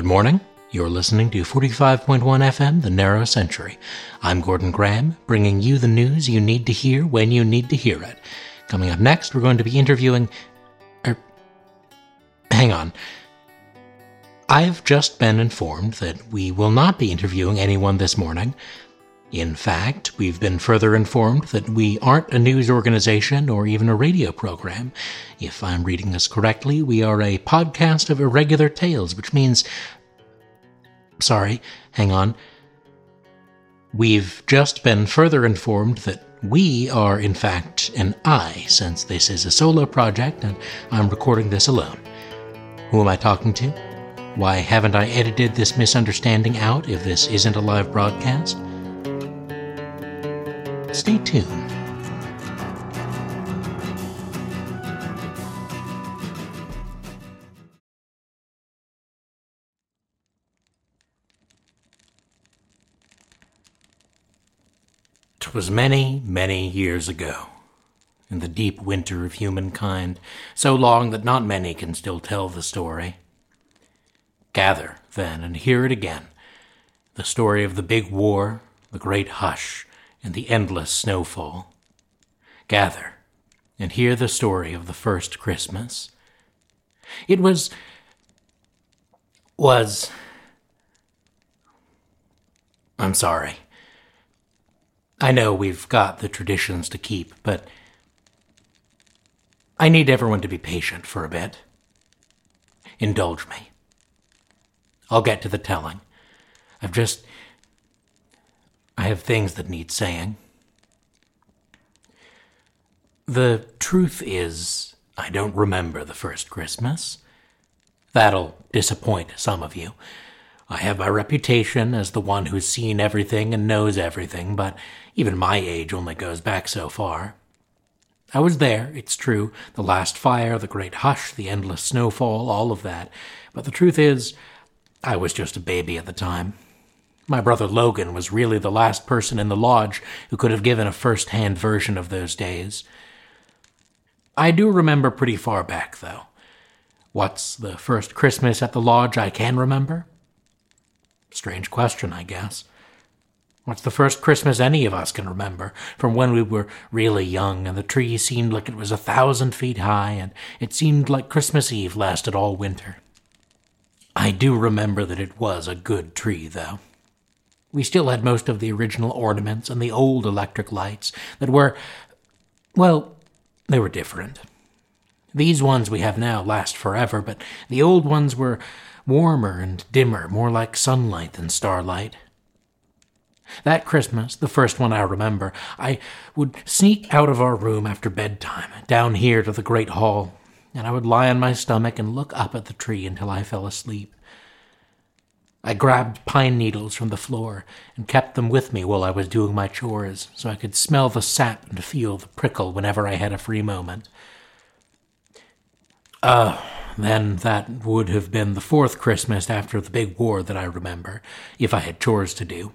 Good morning. You're listening to 45.1 FM, The Narrow Century. I'm Gordon Graham, bringing you the news you need to hear when you need to hear it. Coming up next, we're going to be interviewing. Er, hang on. I've just been informed that we will not be interviewing anyone this morning. In fact, we've been further informed that we aren't a news organization or even a radio program. If I'm reading this correctly, we are a podcast of irregular tales, which means. Sorry, hang on. We've just been further informed that we are, in fact, an I, since this is a solo project and I'm recording this alone. Who am I talking to? Why haven't I edited this misunderstanding out if this isn't a live broadcast? Stay tuned. Twas many, many years ago, in the deep winter of humankind, so long that not many can still tell the story. Gather, then, and hear it again the story of the big war, the great hush, and the endless snowfall. Gather and hear the story of the first Christmas. It was. was. I'm sorry. I know we've got the traditions to keep, but I need everyone to be patient for a bit. Indulge me. I'll get to the telling. I've just I have things that need saying. The truth is, I don't remember the first Christmas. That'll disappoint some of you. I have my reputation as the one who's seen everything and knows everything, but even my age only goes back so far. I was there, it's true, the last fire, the great hush, the endless snowfall, all of that, but the truth is, I was just a baby at the time. My brother Logan was really the last person in the lodge who could have given a first hand version of those days. I do remember pretty far back, though. What's the first Christmas at the lodge I can remember? Strange question, I guess. What's the first Christmas any of us can remember from when we were really young and the tree seemed like it was a thousand feet high and it seemed like Christmas Eve lasted all winter? I do remember that it was a good tree, though. We still had most of the original ornaments and the old electric lights that were, well, they were different. These ones we have now last forever, but the old ones were warmer and dimmer, more like sunlight than starlight. That Christmas, the first one I remember, I would sneak out of our room after bedtime, down here to the great hall, and I would lie on my stomach and look up at the tree until I fell asleep. I grabbed pine needles from the floor and kept them with me while I was doing my chores, so I could smell the sap and feel the prickle whenever I had a free moment. Ah, then that would have been the fourth Christmas after the big war that I remember, if I had chores to do.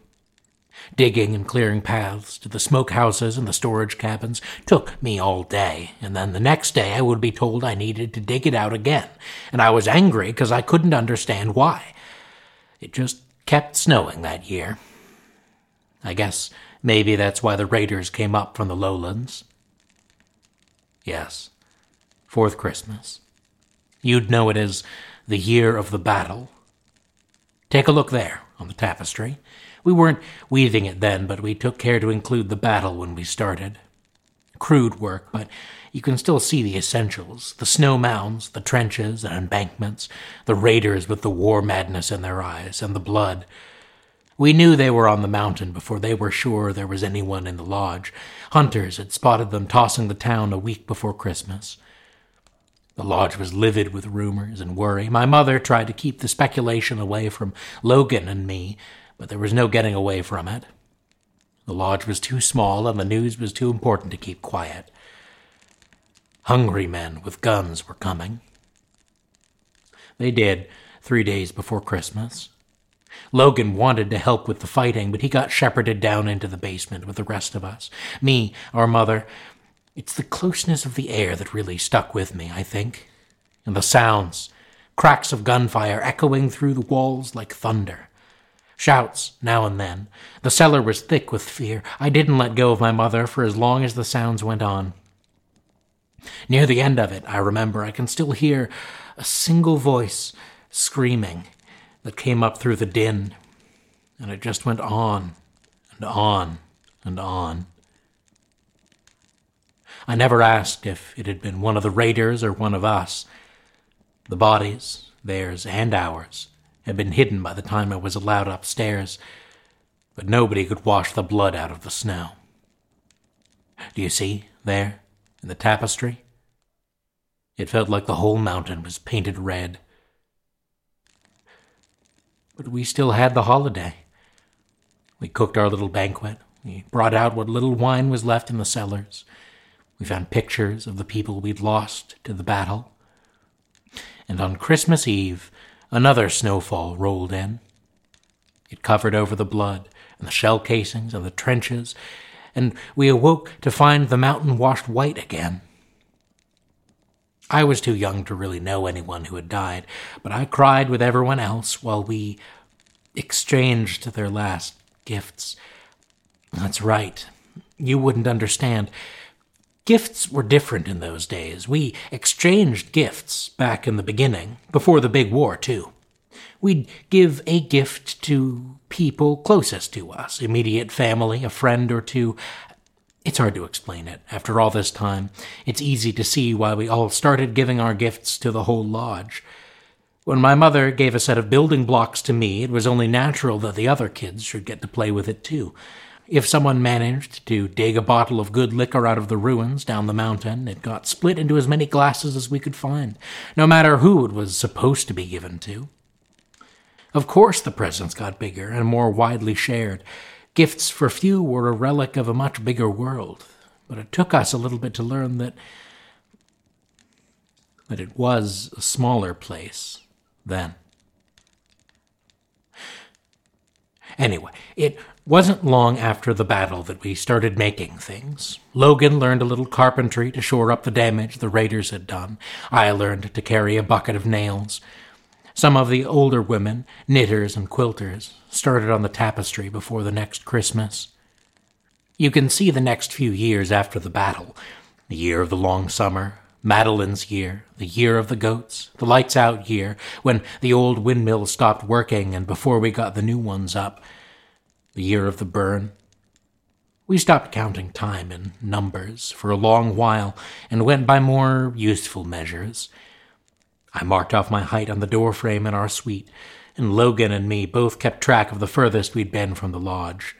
Digging and clearing paths to the smokehouses and the storage cabins took me all day, and then the next day I would be told I needed to dig it out again, and I was angry because I couldn't understand why. It just kept snowing that year. I guess maybe that's why the raiders came up from the lowlands. Yes, fourth Christmas. You'd know it as the year of the battle. Take a look there on the tapestry. We weren't weaving it then, but we took care to include the battle when we started. Crude work, but you can still see the essentials the snow mounds, the trenches and embankments, the raiders with the war madness in their eyes, and the blood. We knew they were on the mountain before they were sure there was anyone in the lodge. Hunters had spotted them tossing the town a week before Christmas. The lodge was livid with rumors and worry. My mother tried to keep the speculation away from Logan and me, but there was no getting away from it. The lodge was too small and the news was too important to keep quiet. Hungry men with guns were coming. They did, three days before Christmas. Logan wanted to help with the fighting, but he got shepherded down into the basement with the rest of us. Me, our mother. It's the closeness of the air that really stuck with me, I think. And the sounds. cracks of gunfire echoing through the walls like thunder. Shouts, now and then. The cellar was thick with fear. I didn't let go of my mother for as long as the sounds went on. Near the end of it, I remember, I can still hear a single voice screaming that came up through the din, and it just went on and on and on. I never asked if it had been one of the raiders or one of us. The bodies, theirs and ours, had been hidden by the time I was allowed upstairs, but nobody could wash the blood out of the snow. Do you see, there, in the tapestry? It felt like the whole mountain was painted red. But we still had the holiday. We cooked our little banquet. We brought out what little wine was left in the cellars. We found pictures of the people we'd lost to the battle. And on Christmas Eve, another snowfall rolled in. It covered over the blood and the shell casings and the trenches, and we awoke to find the mountain washed white again. I was too young to really know anyone who had died, but I cried with everyone else while we exchanged their last gifts. That's right. You wouldn't understand. Gifts were different in those days. We exchanged gifts back in the beginning, before the big war, too. We'd give a gift to people closest to us, immediate family, a friend or two. It's hard to explain it. After all this time, it's easy to see why we all started giving our gifts to the whole lodge. When my mother gave a set of building blocks to me, it was only natural that the other kids should get to play with it too. If someone managed to dig a bottle of good liquor out of the ruins down the mountain, it got split into as many glasses as we could find, no matter who it was supposed to be given to. Of course, the presents got bigger and more widely shared. Gifts for few were a relic of a much bigger world, but it took us a little bit to learn that that it was a smaller place then. Anyway, it wasn't long after the battle that we started making things. Logan learned a little carpentry to shore up the damage the raiders had done. I learned to carry a bucket of nails. Some of the older women, knitters and quilters, started on the tapestry before the next Christmas. You can see the next few years after the battle the year of the long summer, Madeline's year, the year of the goats, the lights out year, when the old windmill stopped working and before we got the new ones up, the year of the burn. We stopped counting time in numbers for a long while and went by more useful measures. I marked off my height on the doorframe in our suite, and Logan and me both kept track of the furthest we'd been from the lodge.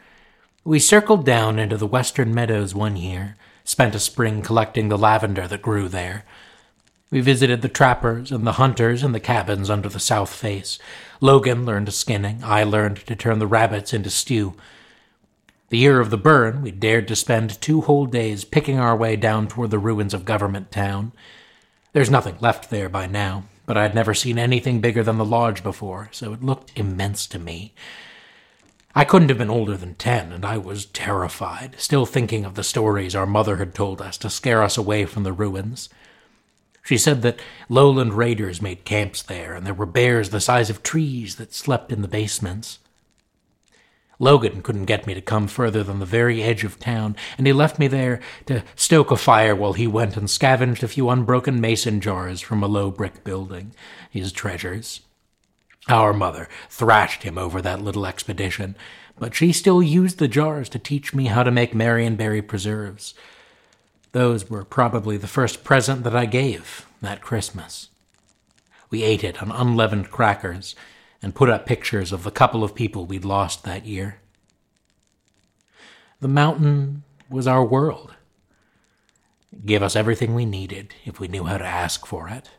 We circled down into the western meadows one year, spent a spring collecting the lavender that grew there. We visited the trappers and the hunters in the cabins under the south face. Logan learned skinning. I learned to turn the rabbits into stew. The year of the burn, we dared to spend two whole days picking our way down toward the ruins of Government Town. There's nothing left there by now, but I'd never seen anything bigger than the lodge before, so it looked immense to me. I couldn't have been older than ten, and I was terrified, still thinking of the stories our mother had told us to scare us away from the ruins. She said that lowland raiders made camps there, and there were bears the size of trees that slept in the basements. Logan couldn't get me to come further than the very edge of town, and he left me there to stoke a fire while he went and scavenged a few unbroken mason jars from a low brick building, his treasures. Our mother thrashed him over that little expedition, but she still used the jars to teach me how to make Marionberry preserves. Those were probably the first present that I gave that Christmas. We ate it on unleavened crackers and put up pictures of the couple of people we'd lost that year. The mountain was our world. It gave us everything we needed if we knew how to ask for it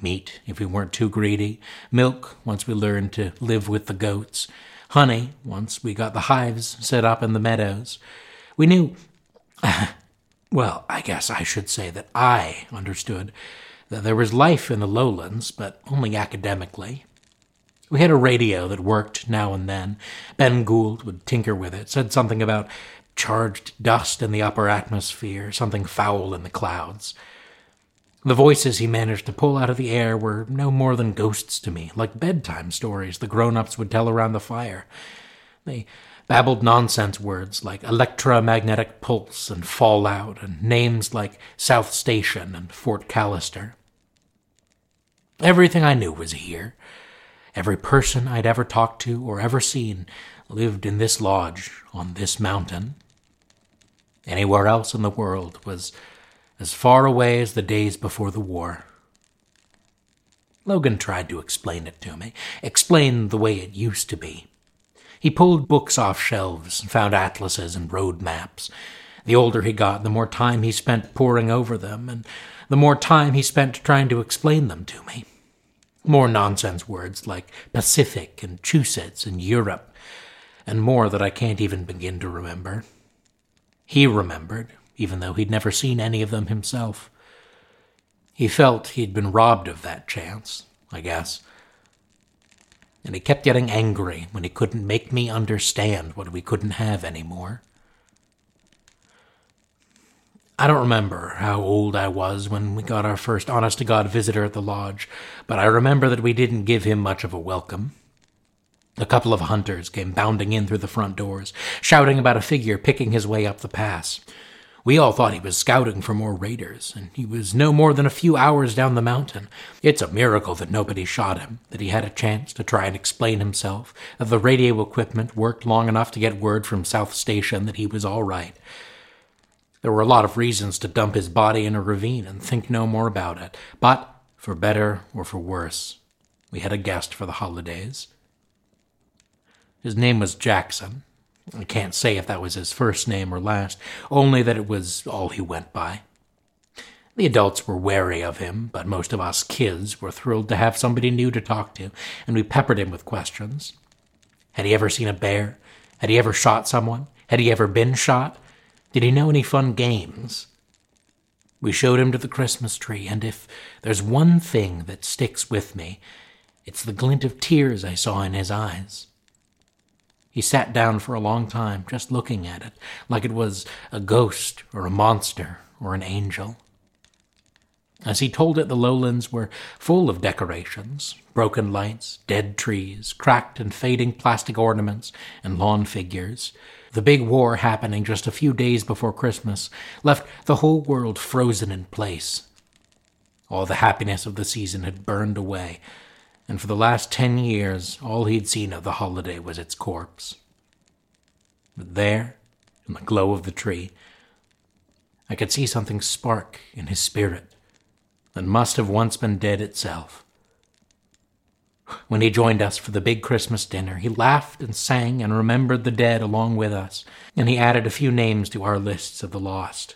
meat if we weren't too greedy, milk once we learned to live with the goats, honey once we got the hives set up in the meadows. We knew, well, I guess I should say that I understood that there was life in the lowlands, but only academically. We had a radio that worked now and then. Ben Gould would tinker with it, said something about charged dust in the upper atmosphere, something foul in the clouds. The voices he managed to pull out of the air were no more than ghosts to me, like bedtime stories the grown ups would tell around the fire. They babbled nonsense words like electromagnetic pulse and fallout, and names like South Station and Fort Callister. Everything I knew was here. Every person I'd ever talked to or ever seen lived in this lodge on this mountain. Anywhere else in the world was as far away as the days before the war. Logan tried to explain it to me, explain the way it used to be. He pulled books off shelves and found atlases and road maps. The older he got, the more time he spent poring over them, and the more time he spent trying to explain them to me. More nonsense words like Pacific and Chusets and Europe, and more that I can't even begin to remember. He remembered, even though he'd never seen any of them himself. He felt he'd been robbed of that chance, I guess and he kept getting angry when he couldn't make me understand what we couldn't have anymore. I don't remember how old I was when we got our first honest to God visitor at the lodge, but I remember that we didn't give him much of a welcome. A couple of hunters came bounding in through the front doors, shouting about a figure picking his way up the pass. We all thought he was scouting for more raiders, and he was no more than a few hours down the mountain. It's a miracle that nobody shot him, that he had a chance to try and explain himself, that the radio equipment worked long enough to get word from South Station that he was all right. There were a lot of reasons to dump his body in a ravine and think no more about it, but, for better or for worse, we had a guest for the holidays. His name was Jackson, I can't say if that was his first name or last, only that it was all he went by. The adults were wary of him, but most of us kids were thrilled to have somebody new to talk to, and we peppered him with questions. Had he ever seen a bear? Had he ever shot someone? Had he ever been shot? Did he know any fun games? We showed him to the Christmas tree, and if there's one thing that sticks with me, it's the glint of tears I saw in his eyes. He sat down for a long time, just looking at it, like it was a ghost or a monster or an angel. As he told it, the lowlands were full of decorations broken lights, dead trees, cracked and fading plastic ornaments, and lawn figures. The big war happening just a few days before Christmas left the whole world frozen in place. All the happiness of the season had burned away, and for the last ten years all he'd seen of the holiday was its corpse. But there, in the glow of the tree, I could see something spark in his spirit that must have once been dead itself. When he joined us for the big Christmas dinner, he laughed and sang and remembered the dead along with us, and he added a few names to our lists of the lost.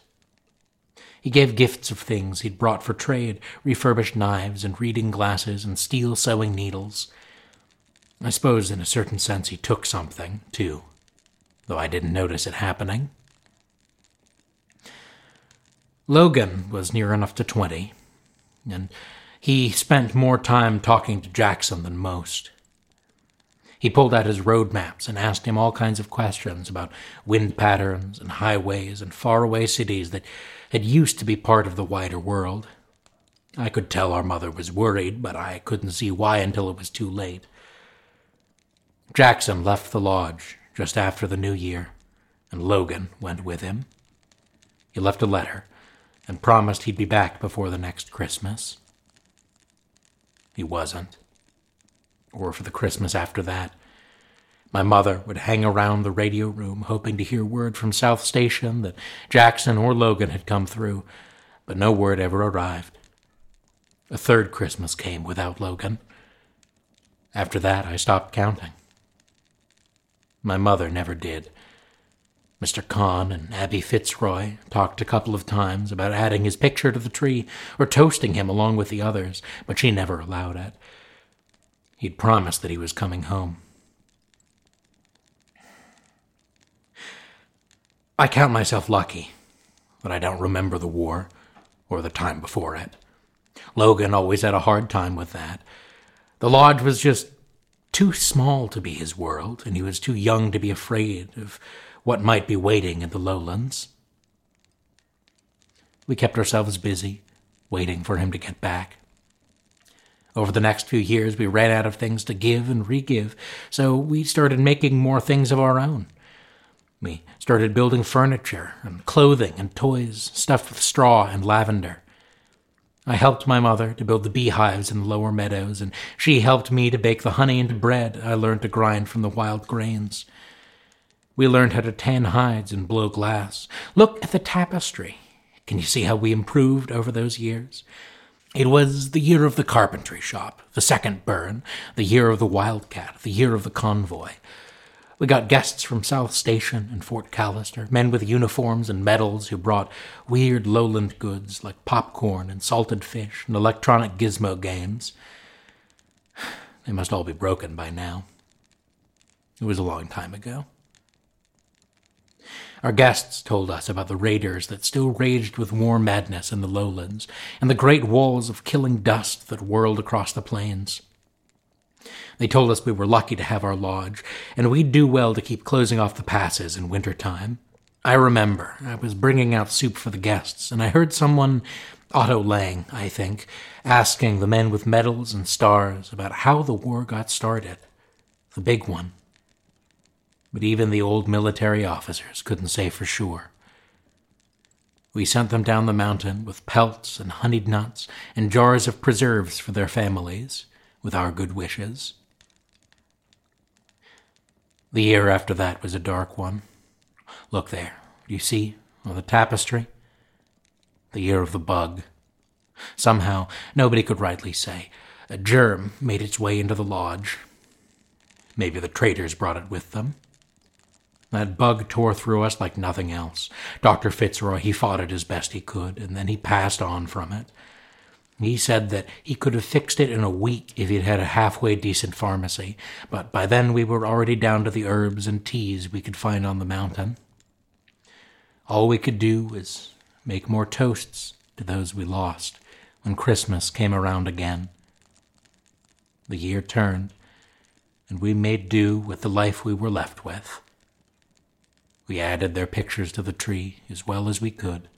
He gave gifts of things he'd brought for trade refurbished knives and reading glasses and steel sewing needles. I suppose, in a certain sense, he took something, too, though I didn't notice it happening. Logan was near enough to twenty, and he spent more time talking to Jackson than most. He pulled out his road maps and asked him all kinds of questions about wind patterns and highways and faraway cities that had used to be part of the wider world. I could tell our mother was worried, but I couldn't see why until it was too late. Jackson left the lodge just after the new year, and Logan went with him. He left a letter and promised he'd be back before the next Christmas. He wasn't. Or for the Christmas after that. My mother would hang around the radio room, hoping to hear word from South Station that Jackson or Logan had come through, but no word ever arrived. A third Christmas came without Logan. After that, I stopped counting. My mother never did. Mr. Kahn and Abby Fitzroy talked a couple of times about adding his picture to the tree or toasting him along with the others, but she never allowed it. He'd promised that he was coming home. I count myself lucky that I don't remember the war or the time before it. Logan always had a hard time with that. The lodge was just too small to be his world, and he was too young to be afraid of what might be waiting in the lowlands. We kept ourselves busy, waiting for him to get back. Over the next few years, we ran out of things to give and re-give, so we started making more things of our own. We started building furniture and clothing and toys stuffed with straw and lavender. I helped my mother to build the beehives in the lower meadows, and she helped me to bake the honey into bread I learned to grind from the wild grains. We learned how to tan hides and blow glass. Look at the tapestry. Can you see how we improved over those years? It was the year of the carpentry shop, the second burn, the year of the wildcat, the year of the convoy. We got guests from South Station and Fort Callister, men with uniforms and medals who brought weird lowland goods like popcorn and salted fish and electronic gizmo games. They must all be broken by now. It was a long time ago. Our guests told us about the raiders that still raged with war madness in the lowlands, and the great walls of killing dust that whirled across the plains. They told us we were lucky to have our lodge, and we'd do well to keep closing off the passes in winter time. I remember I was bringing out soup for the guests, and I heard someone, Otto Lang, I think, asking the men with medals and stars about how the war got started. The big one. But even the old military officers couldn't say for sure. We sent them down the mountain with pelts and honeyed nuts and jars of preserves for their families, with our good wishes. The year after that was a dark one. Look there, you see, on the tapestry? The year of the bug. Somehow, nobody could rightly say, a germ made its way into the lodge. Maybe the traitors brought it with them. That bug tore through us like nothing else. Dr. Fitzroy, he fought it as best he could, and then he passed on from it. He said that he could have fixed it in a week if he'd had a halfway decent pharmacy, but by then we were already down to the herbs and teas we could find on the mountain. All we could do was make more toasts to those we lost when Christmas came around again. The year turned, and we made do with the life we were left with. We added their pictures to the tree as well as we could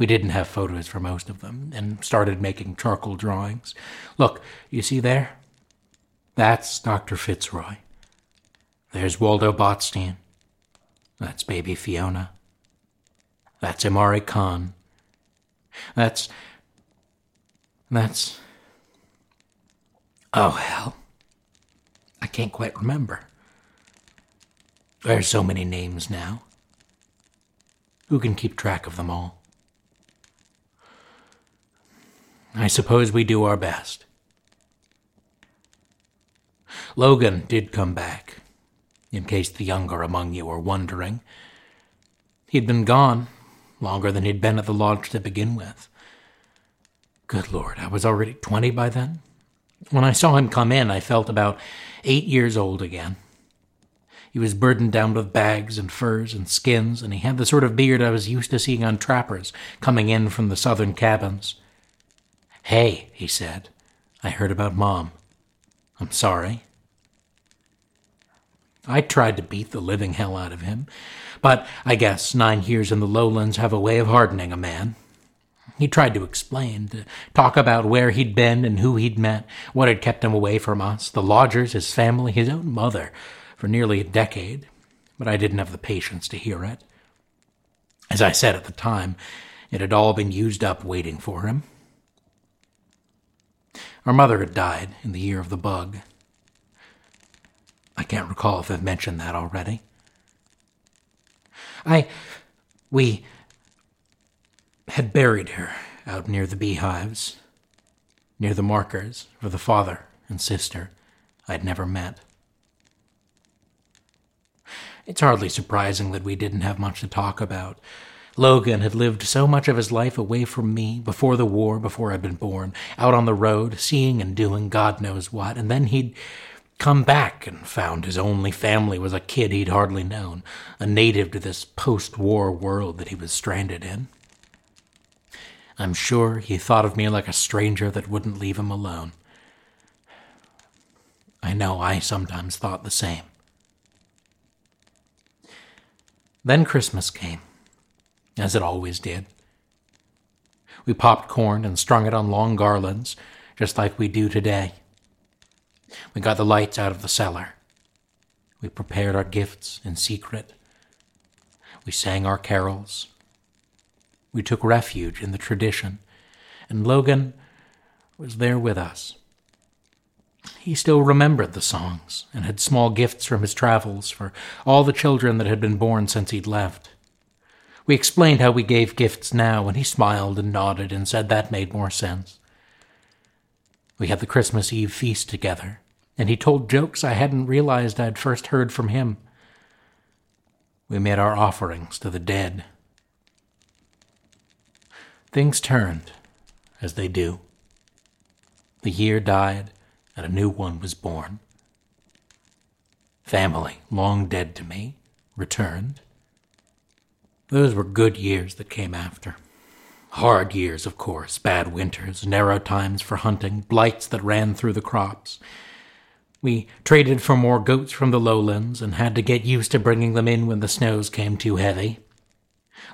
we didn't have photos for most of them and started making charcoal drawings. Look, you see there? That's Dr. Fitzroy. There's Waldo Botstein. That's baby Fiona. That's Imari Khan. That's. That's. Oh, hell. I can't quite remember. There's so many names now. Who can keep track of them all? I suppose we do our best. Logan did come back, in case the younger among you are wondering. He'd been gone longer than he'd been at the lodge to begin with. Good Lord, I was already 20 by then. When I saw him come in, I felt about eight years old again. He was burdened down with bags and furs and skins, and he had the sort of beard I was used to seeing on trappers coming in from the southern cabins. Hey, he said, I heard about Mom. I'm sorry. I tried to beat the living hell out of him, but I guess nine years in the lowlands have a way of hardening a man. He tried to explain, to talk about where he'd been and who he'd met, what had kept him away from us, the lodgers, his family, his own mother, for nearly a decade, but I didn't have the patience to hear it. As I said at the time, it had all been used up waiting for him. Our mother had died in the year of the bug. I can't recall if I've mentioned that already. I. We had buried her out near the beehives, near the markers for the father and sister I'd never met. It's hardly surprising that we didn't have much to talk about, Logan had lived so much of his life away from me before the war, before I'd been born, out on the road, seeing and doing God knows what, and then he'd come back and found his only family was a kid he'd hardly known, a native to this post war world that he was stranded in. I'm sure he thought of me like a stranger that wouldn't leave him alone. I know I sometimes thought the same. Then Christmas came as it always did. We popped corn and strung it on long garlands, just like we do today. We got the lights out of the cellar. We prepared our gifts in secret. We sang our carols. We took refuge in the tradition, and Logan was there with us. He still remembered the songs and had small gifts from his travels for all the children that had been born since he'd left. We explained how we gave gifts now, and he smiled and nodded and said that made more sense. We had the Christmas Eve feast together, and he told jokes I hadn't realized I'd first heard from him. We made our offerings to the dead. Things turned, as they do. The year died, and a new one was born. Family, long dead to me, returned. Those were good years that came after. Hard years, of course, bad winters, narrow times for hunting, blights that ran through the crops. We traded for more goats from the lowlands and had to get used to bringing them in when the snows came too heavy.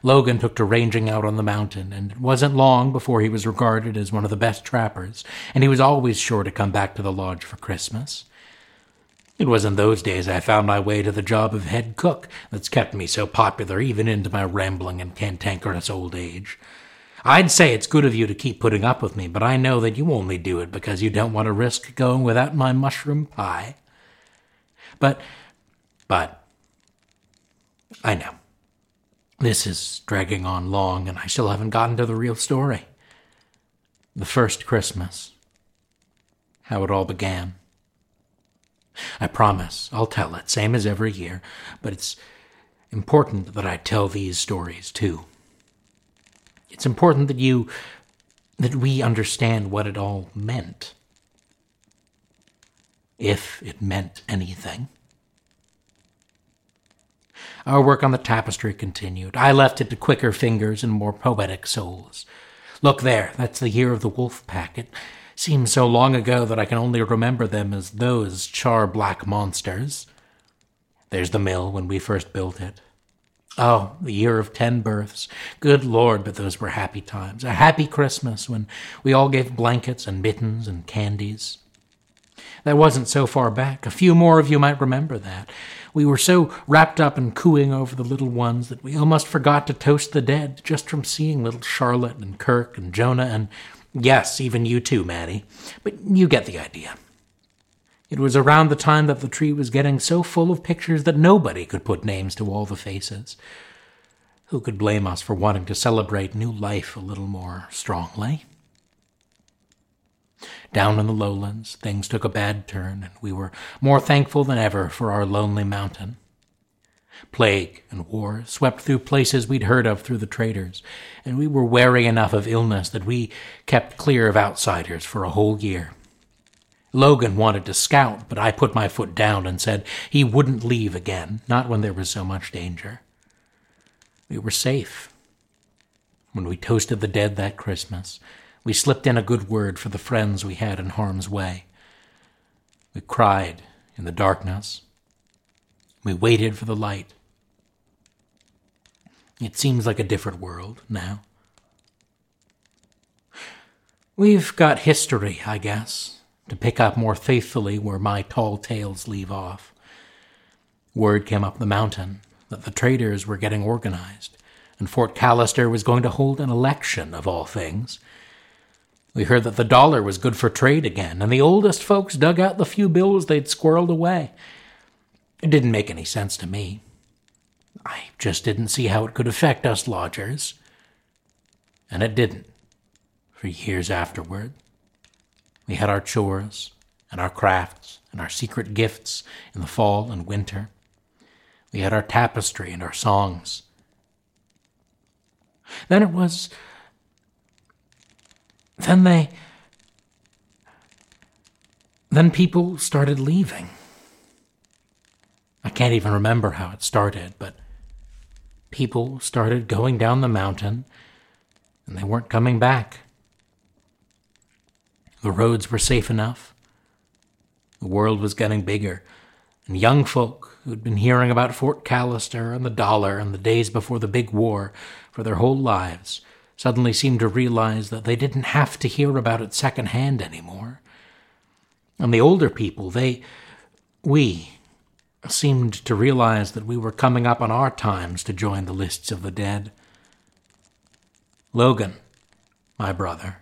Logan took to ranging out on the mountain, and it wasn't long before he was regarded as one of the best trappers, and he was always sure to come back to the lodge for Christmas. It was in those days I found my way to the job of head cook that's kept me so popular even into my rambling and cantankerous old age. I'd say it's good of you to keep putting up with me, but I know that you only do it because you don't want to risk going without my mushroom pie. But, but, I know. This is dragging on long, and I still haven't gotten to the real story. The first Christmas. How it all began. I promise I'll tell it, same as every year, but it's important that I tell these stories too. It's important that you, that we understand what it all meant. If it meant anything. Our work on the tapestry continued. I left it to quicker fingers and more poetic souls. Look there, that's the year of the wolf pack. It seems so long ago that I can only remember them as those char black monsters. There's the mill when we first built it. Oh, the year of ten births. Good Lord, but those were happy times. A happy Christmas when we all gave blankets and mittens and candies. That wasn't so far back. A few more of you might remember that. We were so wrapped up in cooing over the little ones that we almost forgot to toast the dead just from seeing little Charlotte and Kirk and Jonah and, yes, even you too, Maddie. But you get the idea. It was around the time that the tree was getting so full of pictures that nobody could put names to all the faces. Who could blame us for wanting to celebrate new life a little more strongly? Down in the lowlands, things took a bad turn, and we were more thankful than ever for our lonely mountain. Plague and war swept through places we'd heard of through the traders, and we were wary enough of illness that we kept clear of outsiders for a whole year. Logan wanted to scout, but I put my foot down and said he wouldn't leave again, not when there was so much danger. We were safe. When we toasted the dead that Christmas, we slipped in a good word for the friends we had in harm's way. We cried in the darkness. We waited for the light. It seems like a different world now. We've got history, I guess, to pick up more faithfully where my tall tales leave off. Word came up the mountain that the traders were getting organized, and Fort Callister was going to hold an election, of all things, we heard that the dollar was good for trade again, and the oldest folks dug out the few bills they'd squirreled away. It didn't make any sense to me. I just didn't see how it could affect us lodgers. And it didn't, for years afterward. We had our chores, and our crafts, and our secret gifts in the fall and winter. We had our tapestry and our songs. Then it was then they. Then people started leaving. I can't even remember how it started, but people started going down the mountain and they weren't coming back. The roads were safe enough. The world was getting bigger, and young folk who'd been hearing about Fort Callister and the dollar and the days before the big war for their whole lives suddenly seemed to realize that they didn't have to hear about it secondhand anymore. And the older people, they, we, seemed to realize that we were coming up on our times to join the lists of the dead. Logan, my brother,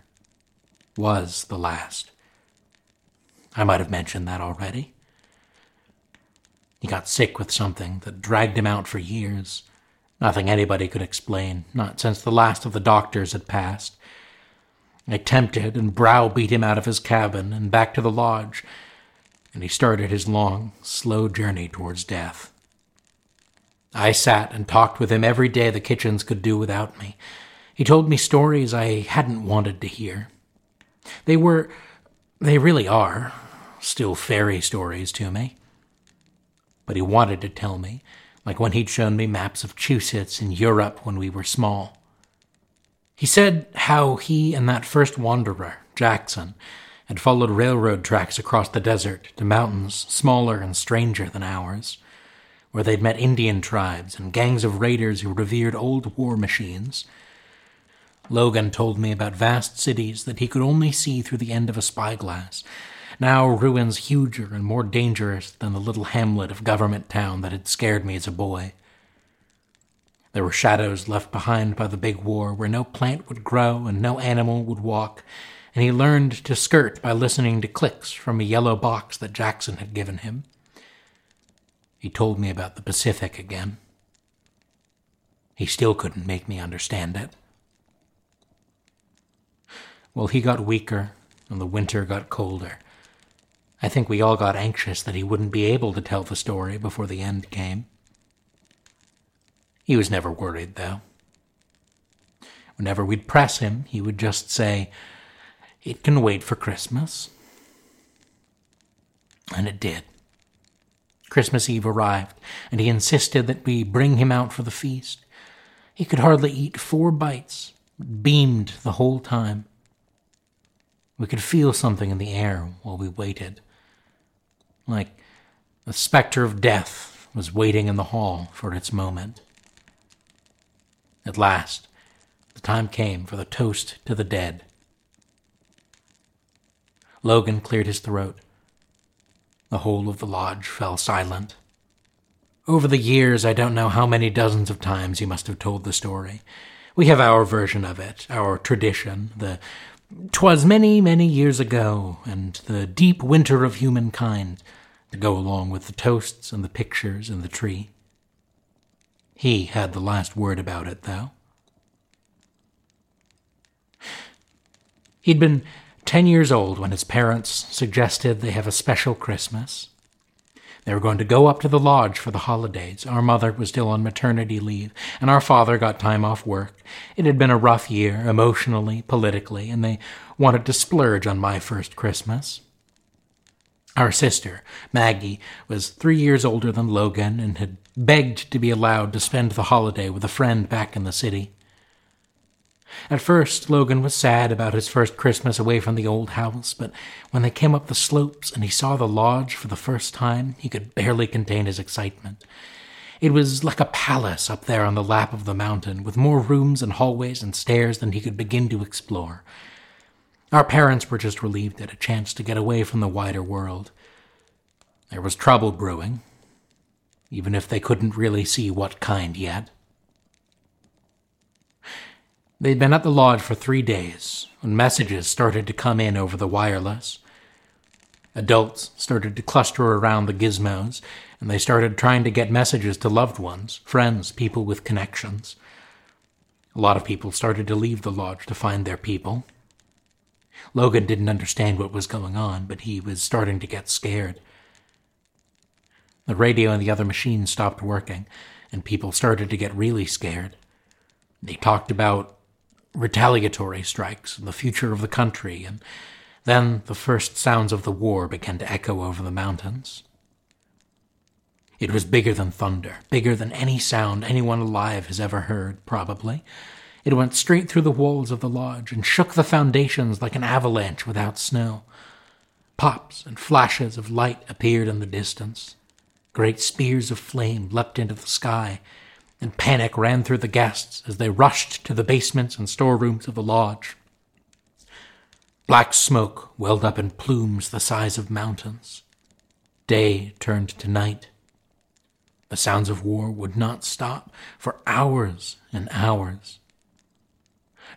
was the last. I might have mentioned that already. He got sick with something that dragged him out for years. Nothing anybody could explain, not since the last of the doctors had passed. I tempted and browbeat him out of his cabin and back to the lodge, and he started his long, slow journey towards death. I sat and talked with him every day the kitchens could do without me. He told me stories I hadn't wanted to hear. They were, they really are, still fairy stories to me. But he wanted to tell me, like when he'd shown me maps of Chusitz in Europe when we were small. He said how he and that first wanderer, Jackson, had followed railroad tracks across the desert to mountains smaller and stranger than ours, where they'd met Indian tribes and gangs of raiders who revered old war machines. Logan told me about vast cities that he could only see through the end of a spyglass, now ruins huger and more dangerous than the little hamlet of government town that had scared me as a boy. There were shadows left behind by the big war where no plant would grow and no animal would walk, and he learned to skirt by listening to clicks from a yellow box that Jackson had given him. He told me about the Pacific again. He still couldn't make me understand it. Well, he got weaker, and the winter got colder. I think we all got anxious that he wouldn't be able to tell the story before the end came. He was never worried, though. Whenever we'd press him, he would just say, It can wait for Christmas. And it did. Christmas Eve arrived, and he insisted that we bring him out for the feast. He could hardly eat four bites, but beamed the whole time. We could feel something in the air while we waited like the specter of death was waiting in the hall for its moment. At last, the time came for the toast to the dead. Logan cleared his throat. The whole of the lodge fell silent. Over the years, I don't know how many dozens of times he must have told the story. We have our version of it, our tradition, the "'Twas many, many years ago, and the deep winter of humankind to go along with the toasts and the pictures and the tree. He had the last word about it, though. He'd been ten years old when his parents suggested they have a special Christmas. They were going to go up to the lodge for the holidays. Our mother was still on maternity leave, and our father got time off work. It had been a rough year, emotionally, politically, and they wanted to splurge on my first Christmas. Our sister, Maggie, was three years older than Logan and had begged to be allowed to spend the holiday with a friend back in the city. At first, Logan was sad about his first Christmas away from the old house, but when they came up the slopes and he saw the lodge for the first time, he could barely contain his excitement. It was like a palace up there on the lap of the mountain, with more rooms and hallways and stairs than he could begin to explore. Our parents were just relieved at a chance to get away from the wider world. There was trouble brewing, even if they couldn't really see what kind yet. They'd been at the lodge for three days when messages started to come in over the wireless. Adults started to cluster around the gizmos, and they started trying to get messages to loved ones, friends, people with connections. A lot of people started to leave the lodge to find their people. Logan didn't understand what was going on, but he was starting to get scared. The radio and the other machines stopped working, and people started to get really scared. They talked about retaliatory strikes and the future of the country, and then the first sounds of the war began to echo over the mountains. It was bigger than thunder, bigger than any sound anyone alive has ever heard, probably. It went straight through the walls of the lodge and shook the foundations like an avalanche without snow. Pops and flashes of light appeared in the distance. Great spears of flame leapt into the sky, and panic ran through the guests as they rushed to the basements and storerooms of the lodge. Black smoke welled up in plumes the size of mountains. Day turned to night. The sounds of war would not stop for hours and hours.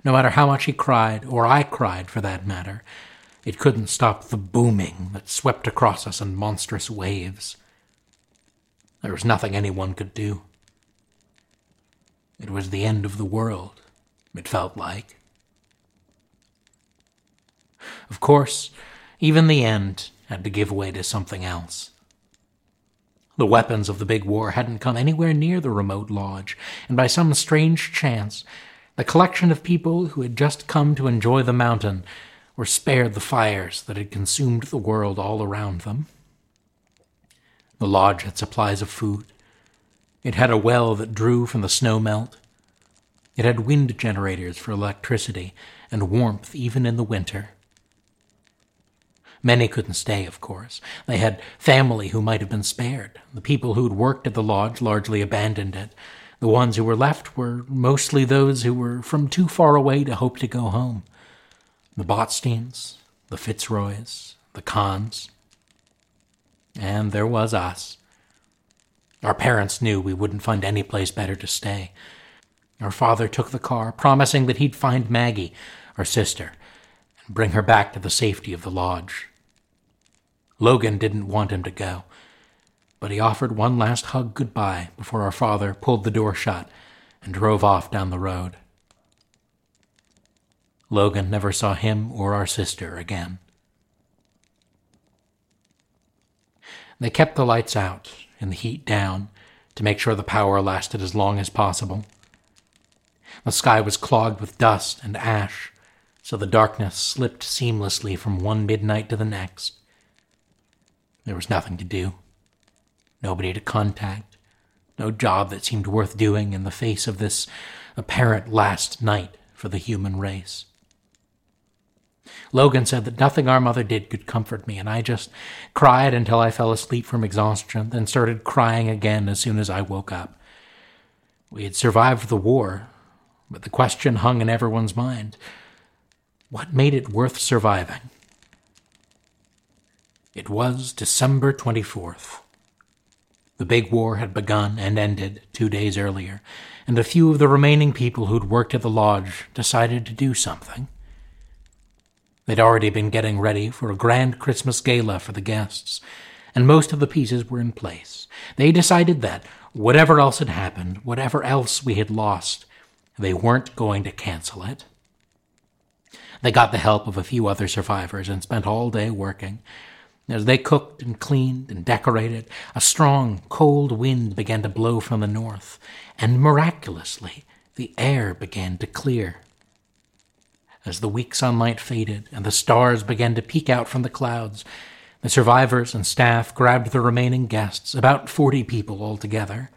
No matter how much he cried, or I cried for that matter, it couldn't stop the booming that swept across us in monstrous waves. There was nothing anyone could do. It was the end of the world, it felt like. Of course, even the end had to give way to something else. The weapons of the big war hadn't come anywhere near the remote lodge, and by some strange chance, the collection of people who had just come to enjoy the mountain were spared the fires that had consumed the world all around them. The lodge had supplies of food. It had a well that drew from the snow melt. It had wind generators for electricity and warmth even in the winter. Many couldn't stay, of course. They had family who might have been spared. The people who'd worked at the lodge largely abandoned it. The ones who were left were mostly those who were from too far away to hope to go home. The Botsteins, the Fitzroys, the Kahns. And there was us. Our parents knew we wouldn't find any place better to stay. Our father took the car, promising that he'd find Maggie, our sister, and bring her back to the safety of the lodge. Logan didn't want him to go, but he offered one last hug goodbye before our father pulled the door shut and drove off down the road. Logan never saw him or our sister again. They kept the lights out and the heat down to make sure the power lasted as long as possible. The sky was clogged with dust and ash, so the darkness slipped seamlessly from one midnight to the next. There was nothing to do, nobody to contact, no job that seemed worth doing in the face of this apparent last night for the human race. Logan said that nothing our mother did could comfort me, and I just cried until I fell asleep from exhaustion, then started crying again as soon as I woke up. We had survived the war, but the question hung in everyone's mind what made it worth surviving? It was December 24th. The big war had begun and ended two days earlier, and a few of the remaining people who'd worked at the lodge decided to do something. They'd already been getting ready for a grand Christmas gala for the guests, and most of the pieces were in place. They decided that, whatever else had happened, whatever else we had lost, they weren't going to cancel it. They got the help of a few other survivors and spent all day working. As they cooked and cleaned and decorated, a strong, cold wind began to blow from the north, and miraculously, the air began to clear. As the weak sunlight faded and the stars began to peek out from the clouds, the survivors and staff grabbed the remaining guests, about forty people altogether.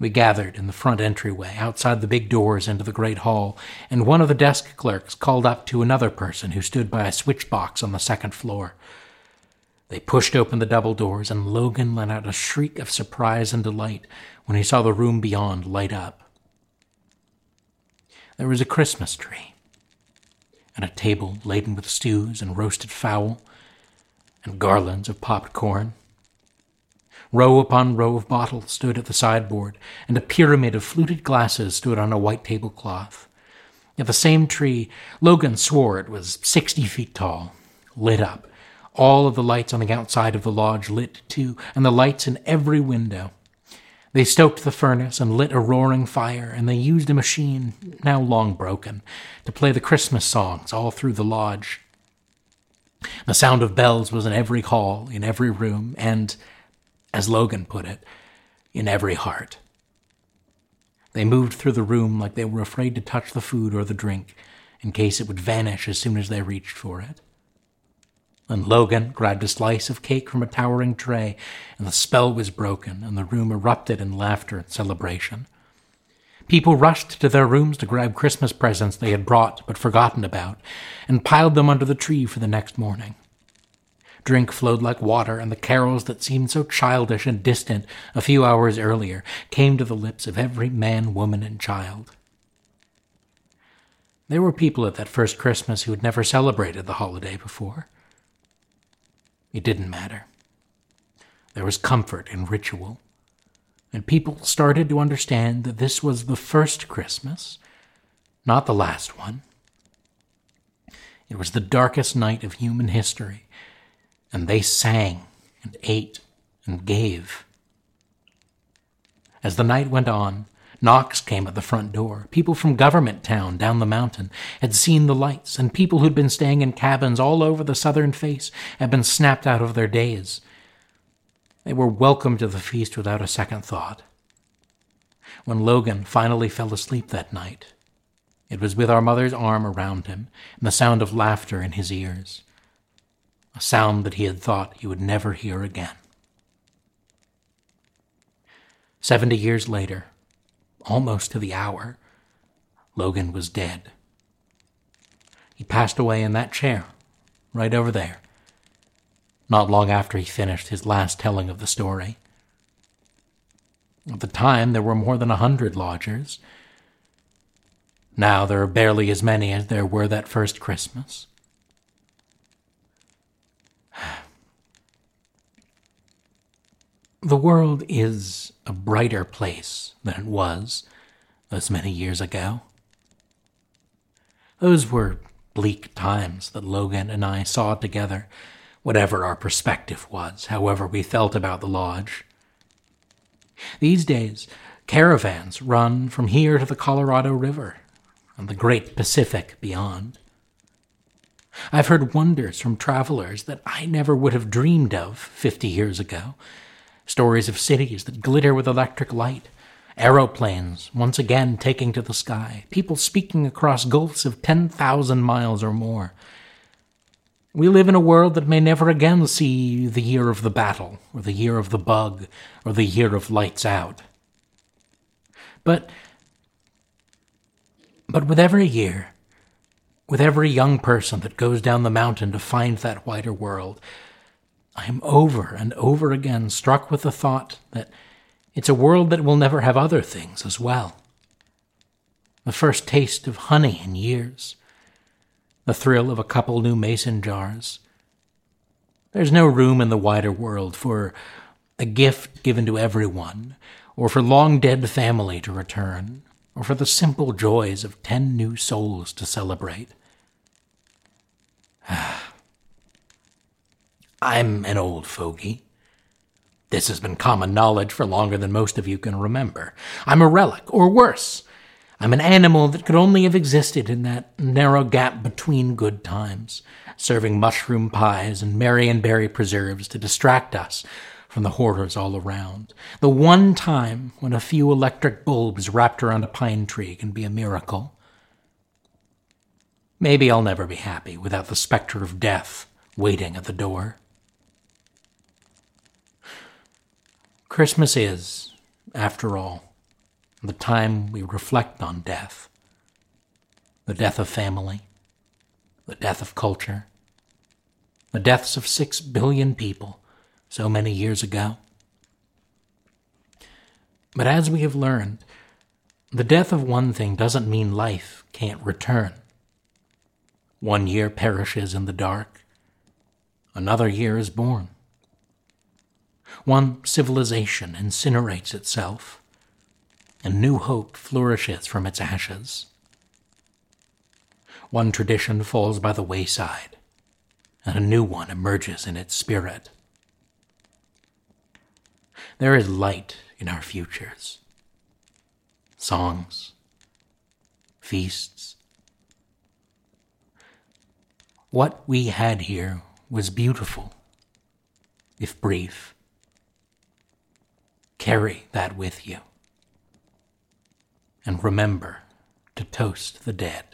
We gathered in the front entryway, outside the big doors into the great hall, and one of the desk clerks called up to another person who stood by a switch box on the second floor. They pushed open the double doors, and Logan let out a shriek of surprise and delight when he saw the room beyond light up. There was a Christmas tree and a table laden with stews and roasted fowl, and garlands of popped corn. Row upon row of bottles stood at the sideboard, and a pyramid of fluted glasses stood on a white tablecloth. At the same tree, Logan swore it was sixty feet tall, lit up. All of the lights on the outside of the lodge lit too, and the lights in every window. They stoked the furnace and lit a roaring fire, and they used a machine, now long broken, to play the Christmas songs all through the lodge. The sound of bells was in every hall, in every room, and, as Logan put it, in every heart. They moved through the room like they were afraid to touch the food or the drink, in case it would vanish as soon as they reached for it. And Logan grabbed a slice of cake from a towering tray, and the spell was broken, and the room erupted in laughter and celebration. People rushed to their rooms to grab Christmas presents they had brought but forgotten about, and piled them under the tree for the next morning. Drink flowed like water, and the carols that seemed so childish and distant a few hours earlier came to the lips of every man, woman, and child. There were people at that first Christmas who had never celebrated the holiday before. It didn't matter. There was comfort in ritual, and people started to understand that this was the first Christmas, not the last one. It was the darkest night of human history, and they sang and ate and gave. As the night went on, knocks came at the front door. People from Government Town down the mountain had seen the lights, and people who'd been staying in cabins all over the southern face had been snapped out of their days. They were welcome to the feast without a second thought. When Logan finally fell asleep that night, it was with our mother's arm around him and the sound of laughter in his ears, a sound that he had thought he would never hear again. Seventy years later, almost to the hour, Logan was dead. He passed away in that chair, right over there, not long after he finished his last telling of the story. At the time, there were more than a hundred lodgers. Now there are barely as many as there were that first Christmas. The world is a brighter place than it was those many years ago. Those were bleak times that Logan and I saw together whatever our perspective was, however we felt about the lodge. These days, caravans run from here to the Colorado River and the great Pacific beyond. I've heard wonders from travelers that I never would have dreamed of fifty years ago. Stories of cities that glitter with electric light, aeroplanes once again taking to the sky, people speaking across gulfs of 10,000 miles or more, we live in a world that may never again see the year of the battle, or the year of the bug, or the year of lights out. But, but with every year, with every young person that goes down the mountain to find that wider world, I am over and over again struck with the thought that it's a world that will never have other things as well. The first taste of honey in years the thrill of a couple new mason jars. There's no room in the wider world for a gift given to everyone, or for long dead family to return, or for the simple joys of ten new souls to celebrate. Ah, I'm an old fogey. This has been common knowledge for longer than most of you can remember. I'm a relic, or worse, I'm an animal that could only have existed in that narrow gap between good times, serving mushroom pies and Marionberry preserves to distract us from the horrors all around. The one time when a few electric bulbs wrapped around a pine tree can be a miracle. Maybe I'll never be happy without the specter of death waiting at the door. Christmas is, after all, the time we reflect on death the death of family, the death of culture, the deaths of six billion people so many years ago. But as we have learned, the death of one thing doesn't mean life can't return. One year perishes in the dark, another year is born. One civilization incinerates itself, and new hope flourishes from its ashes. One tradition falls by the wayside, and a new one emerges in its spirit. There is light in our futures songs, feasts. What we had here was beautiful, if brief. Carry that with you and remember to toast the dead.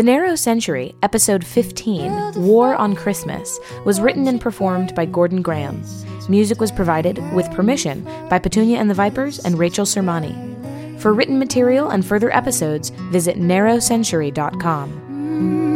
The Narrow Century, Episode 15, War on Christmas, was written and performed by Gordon Graham. Music was provided, with permission, by Petunia and the Vipers and Rachel Sermanni. For written material and further episodes, visit narrowcentury.com.